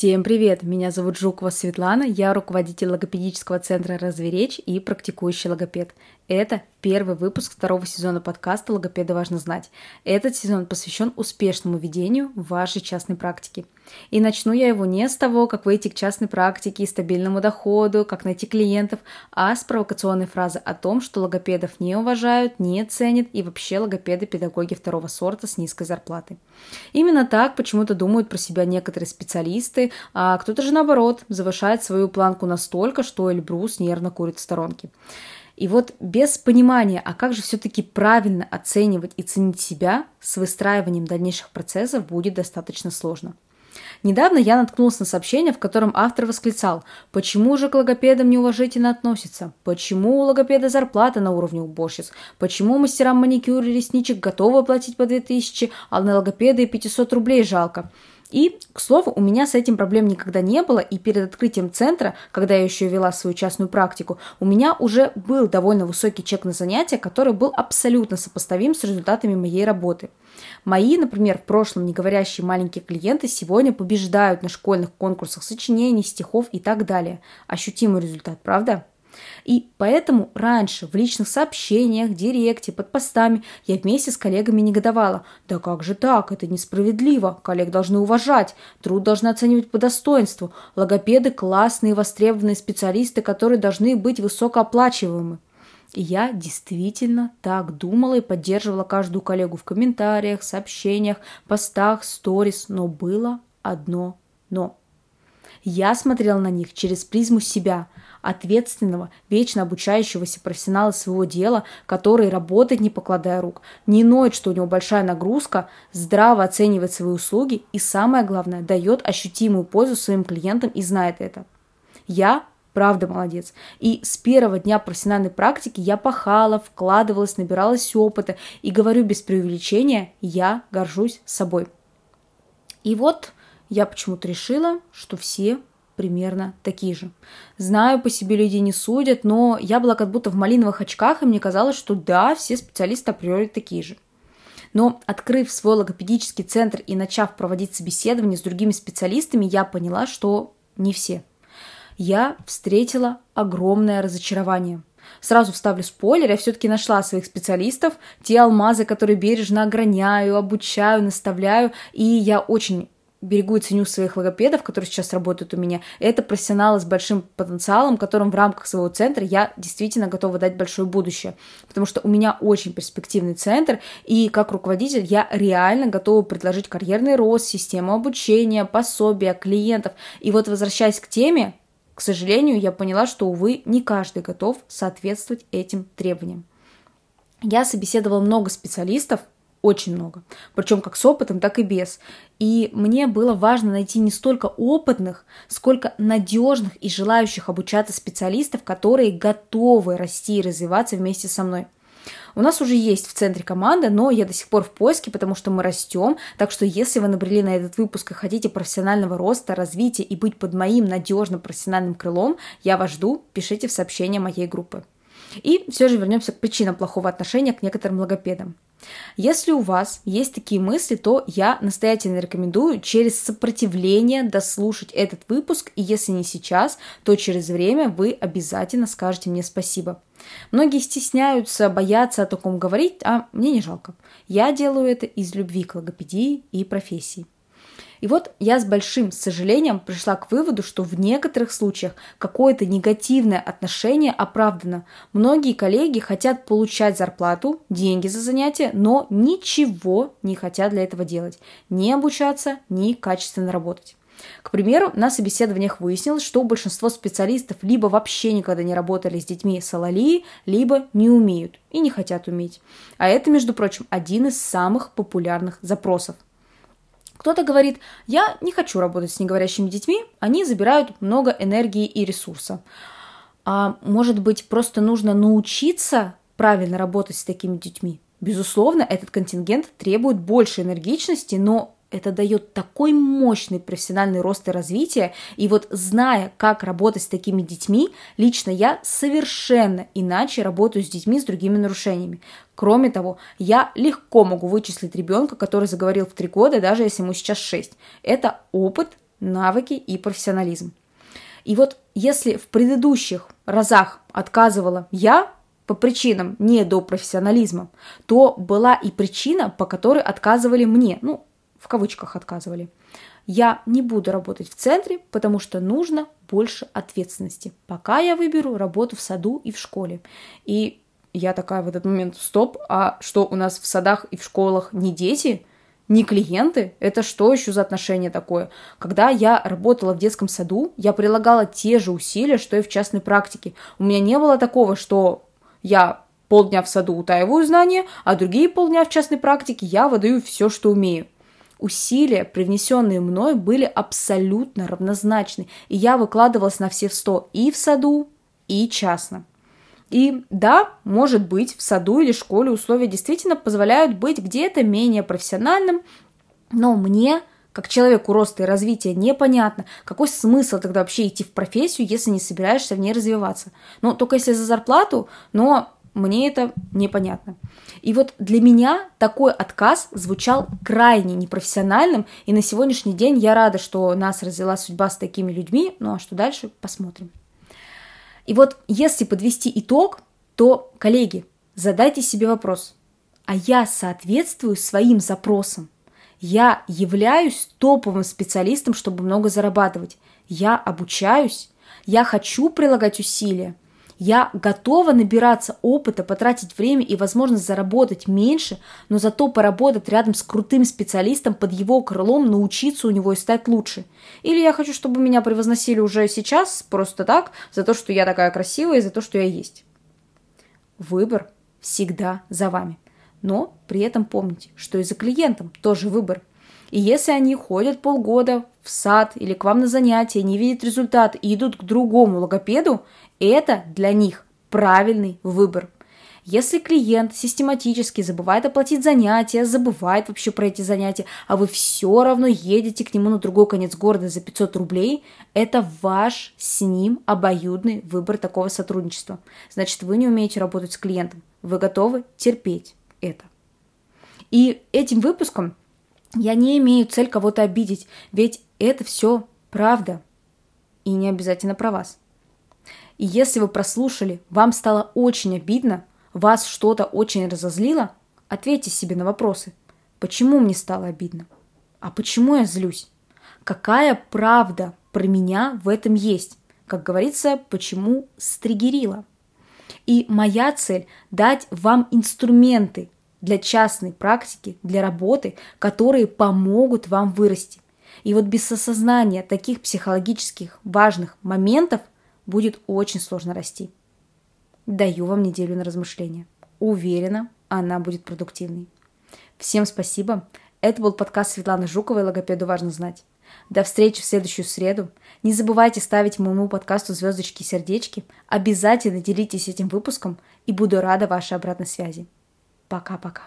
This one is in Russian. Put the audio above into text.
Всем привет! Меня зовут Жукова Светлана, я руководитель логопедического центра «Разверечь» и практикующий логопед. Это первый выпуск второго сезона подкаста «Логопеда важно знать». Этот сезон посвящен успешному ведению вашей частной практики. И начну я его не с того, как выйти к частной практике и стабильному доходу, как найти клиентов, а с провокационной фразы о том, что логопедов не уважают, не ценят и вообще логопеды – педагоги второго сорта с низкой зарплатой. Именно так почему-то думают про себя некоторые специалисты, а кто-то же наоборот завышает свою планку настолько, что Эльбрус нервно курит в сторонке. И вот без понимания, а как же все-таки правильно оценивать и ценить себя, с выстраиванием дальнейших процессов будет достаточно сложно. Недавно я наткнулась на сообщение, в котором автор восклицал, почему же к логопедам неуважительно относятся, почему у логопеда зарплата на уровне уборщиц, почему мастерам маникюра и ресничек готовы платить по 2000, а на логопеда и 500 рублей жалко. И, к слову, у меня с этим проблем никогда не было, и перед открытием центра, когда я еще вела свою частную практику, у меня уже был довольно высокий чек на занятия, который был абсолютно сопоставим с результатами моей работы. Мои, например, в прошлом не говорящие маленькие клиенты сегодня побеждают на школьных конкурсах сочинений, стихов и так далее. Ощутимый результат, правда? И поэтому раньше в личных сообщениях, директе, под постами я вместе с коллегами негодовала. Да как же так? Это несправедливо. Коллег должны уважать. Труд должны оценивать по достоинству. Логопеды – классные, востребованные специалисты, которые должны быть высокооплачиваемы. И я действительно так думала и поддерживала каждую коллегу в комментариях, сообщениях, постах, сторис, но было одно «но». Я смотрела на них через призму себя – ответственного, вечно обучающегося профессионала своего дела, который работает не покладая рук, не ноет, что у него большая нагрузка, здраво оценивает свои услуги и, самое главное, дает ощутимую пользу своим клиентам и знает это. Я Правда, молодец. И с первого дня профессиональной практики я пахала, вкладывалась, набиралась опыта. И говорю без преувеличения, я горжусь собой. И вот я почему-то решила, что все примерно такие же. Знаю, по себе люди не судят, но я была как будто в малиновых очках, и мне казалось, что да, все специалисты априори такие же. Но открыв свой логопедический центр и начав проводить собеседования с другими специалистами, я поняла, что не все. Я встретила огромное разочарование. Сразу вставлю спойлер, я все-таки нашла своих специалистов, те алмазы, которые бережно ограняю, обучаю, наставляю, и я очень берегу и ценю своих логопедов, которые сейчас работают у меня, это профессионалы с большим потенциалом, которым в рамках своего центра я действительно готова дать большое будущее. Потому что у меня очень перспективный центр, и как руководитель я реально готова предложить карьерный рост, систему обучения, пособия, клиентов. И вот возвращаясь к теме, к сожалению, я поняла, что, увы, не каждый готов соответствовать этим требованиям. Я собеседовала много специалистов, очень много. Причем как с опытом, так и без. И мне было важно найти не столько опытных, сколько надежных и желающих обучаться специалистов, которые готовы расти и развиваться вместе со мной. У нас уже есть в центре команда, но я до сих пор в поиске, потому что мы растем. Так что если вы набрели на этот выпуск и хотите профессионального роста, развития и быть под моим надежным профессиональным крылом, я вас жду. Пишите в сообщения моей группы. И все же вернемся к причинам плохого отношения к некоторым логопедам. Если у вас есть такие мысли, то я настоятельно рекомендую через сопротивление дослушать этот выпуск, и если не сейчас, то через время вы обязательно скажете мне спасибо. Многие стесняются, боятся о таком говорить, а мне не жалко. Я делаю это из любви к логопедии и профессии. И вот я с большим сожалением пришла к выводу, что в некоторых случаях какое-то негативное отношение оправдано. Многие коллеги хотят получать зарплату, деньги за занятия, но ничего не хотят для этого делать. Ни обучаться, ни качественно работать. К примеру, на собеседованиях выяснилось, что большинство специалистов либо вообще никогда не работали с детьми с алалии, либо не умеют и не хотят уметь. А это, между прочим, один из самых популярных запросов – кто-то говорит, я не хочу работать с неговорящими детьми, они забирают много энергии и ресурса. А может быть, просто нужно научиться правильно работать с такими детьми? Безусловно, этот контингент требует больше энергичности, но это дает такой мощный профессиональный рост и развитие. И вот зная, как работать с такими детьми, лично я совершенно иначе работаю с детьми с другими нарушениями. Кроме того, я легко могу вычислить ребенка, который заговорил в три года, даже если ему сейчас шесть. Это опыт навыки и профессионализм. И вот если в предыдущих разах отказывала я по причинам не до профессионализма, то была и причина, по которой отказывали мне, ну, в кавычках отказывали. Я не буду работать в центре, потому что нужно больше ответственности. Пока я выберу работу в саду и в школе. И я такая в этот момент, стоп, а что у нас в садах и в школах не дети? не клиенты. Это что еще за отношение такое? Когда я работала в детском саду, я прилагала те же усилия, что и в частной практике. У меня не было такого, что я полдня в саду утаиваю знания, а другие полдня в частной практике я выдаю все, что умею. Усилия, привнесенные мной, были абсолютно равнозначны, и я выкладывалась на все сто и в саду, и частно. И да, может быть, в саду или школе условия действительно позволяют быть где-то менее профессиональным, но мне, как человеку роста и развития, непонятно, какой смысл тогда вообще идти в профессию, если не собираешься в ней развиваться. Ну, только если за зарплату, но мне это непонятно. И вот для меня такой отказ звучал крайне непрофессиональным, и на сегодняшний день я рада, что нас развела судьба с такими людьми, ну а что дальше, посмотрим. И вот если подвести итог, то, коллеги, задайте себе вопрос, а я соответствую своим запросам? Я являюсь топовым специалистом, чтобы много зарабатывать. Я обучаюсь, я хочу прилагать усилия, я готова набираться опыта, потратить время и возможность заработать меньше, но зато поработать рядом с крутым специалистом под его крылом, научиться у него и стать лучше. Или я хочу, чтобы меня превозносили уже сейчас, просто так, за то, что я такая красивая и за то, что я есть. Выбор всегда за вами. Но при этом помните, что и за клиентом тоже выбор. И если они ходят полгода в сад или к вам на занятия, не видят результат и идут к другому логопеду, это для них правильный выбор. Если клиент систематически забывает оплатить занятия, забывает вообще про эти занятия, а вы все равно едете к нему на другой конец города за 500 рублей, это ваш с ним обоюдный выбор такого сотрудничества. Значит, вы не умеете работать с клиентом. Вы готовы терпеть это. И этим выпуском я не имею цель кого-то обидеть, ведь это все правда. И не обязательно про вас. И если вы прослушали, вам стало очень обидно, вас что-то очень разозлило, ответьте себе на вопросы. Почему мне стало обидно? А почему я злюсь? Какая правда про меня в этом есть? Как говорится, почему стригерила? И моя цель – дать вам инструменты для частной практики, для работы, которые помогут вам вырасти. И вот без осознания таких психологических важных моментов будет очень сложно расти. Даю вам неделю на размышления. Уверена, она будет продуктивной. Всем спасибо. Это был подкаст Светланы Жуковой «Логопеду важно знать». До встречи в следующую среду. Не забывайте ставить моему подкасту звездочки и сердечки. Обязательно делитесь этим выпуском и буду рада вашей обратной связи. Пока-пока.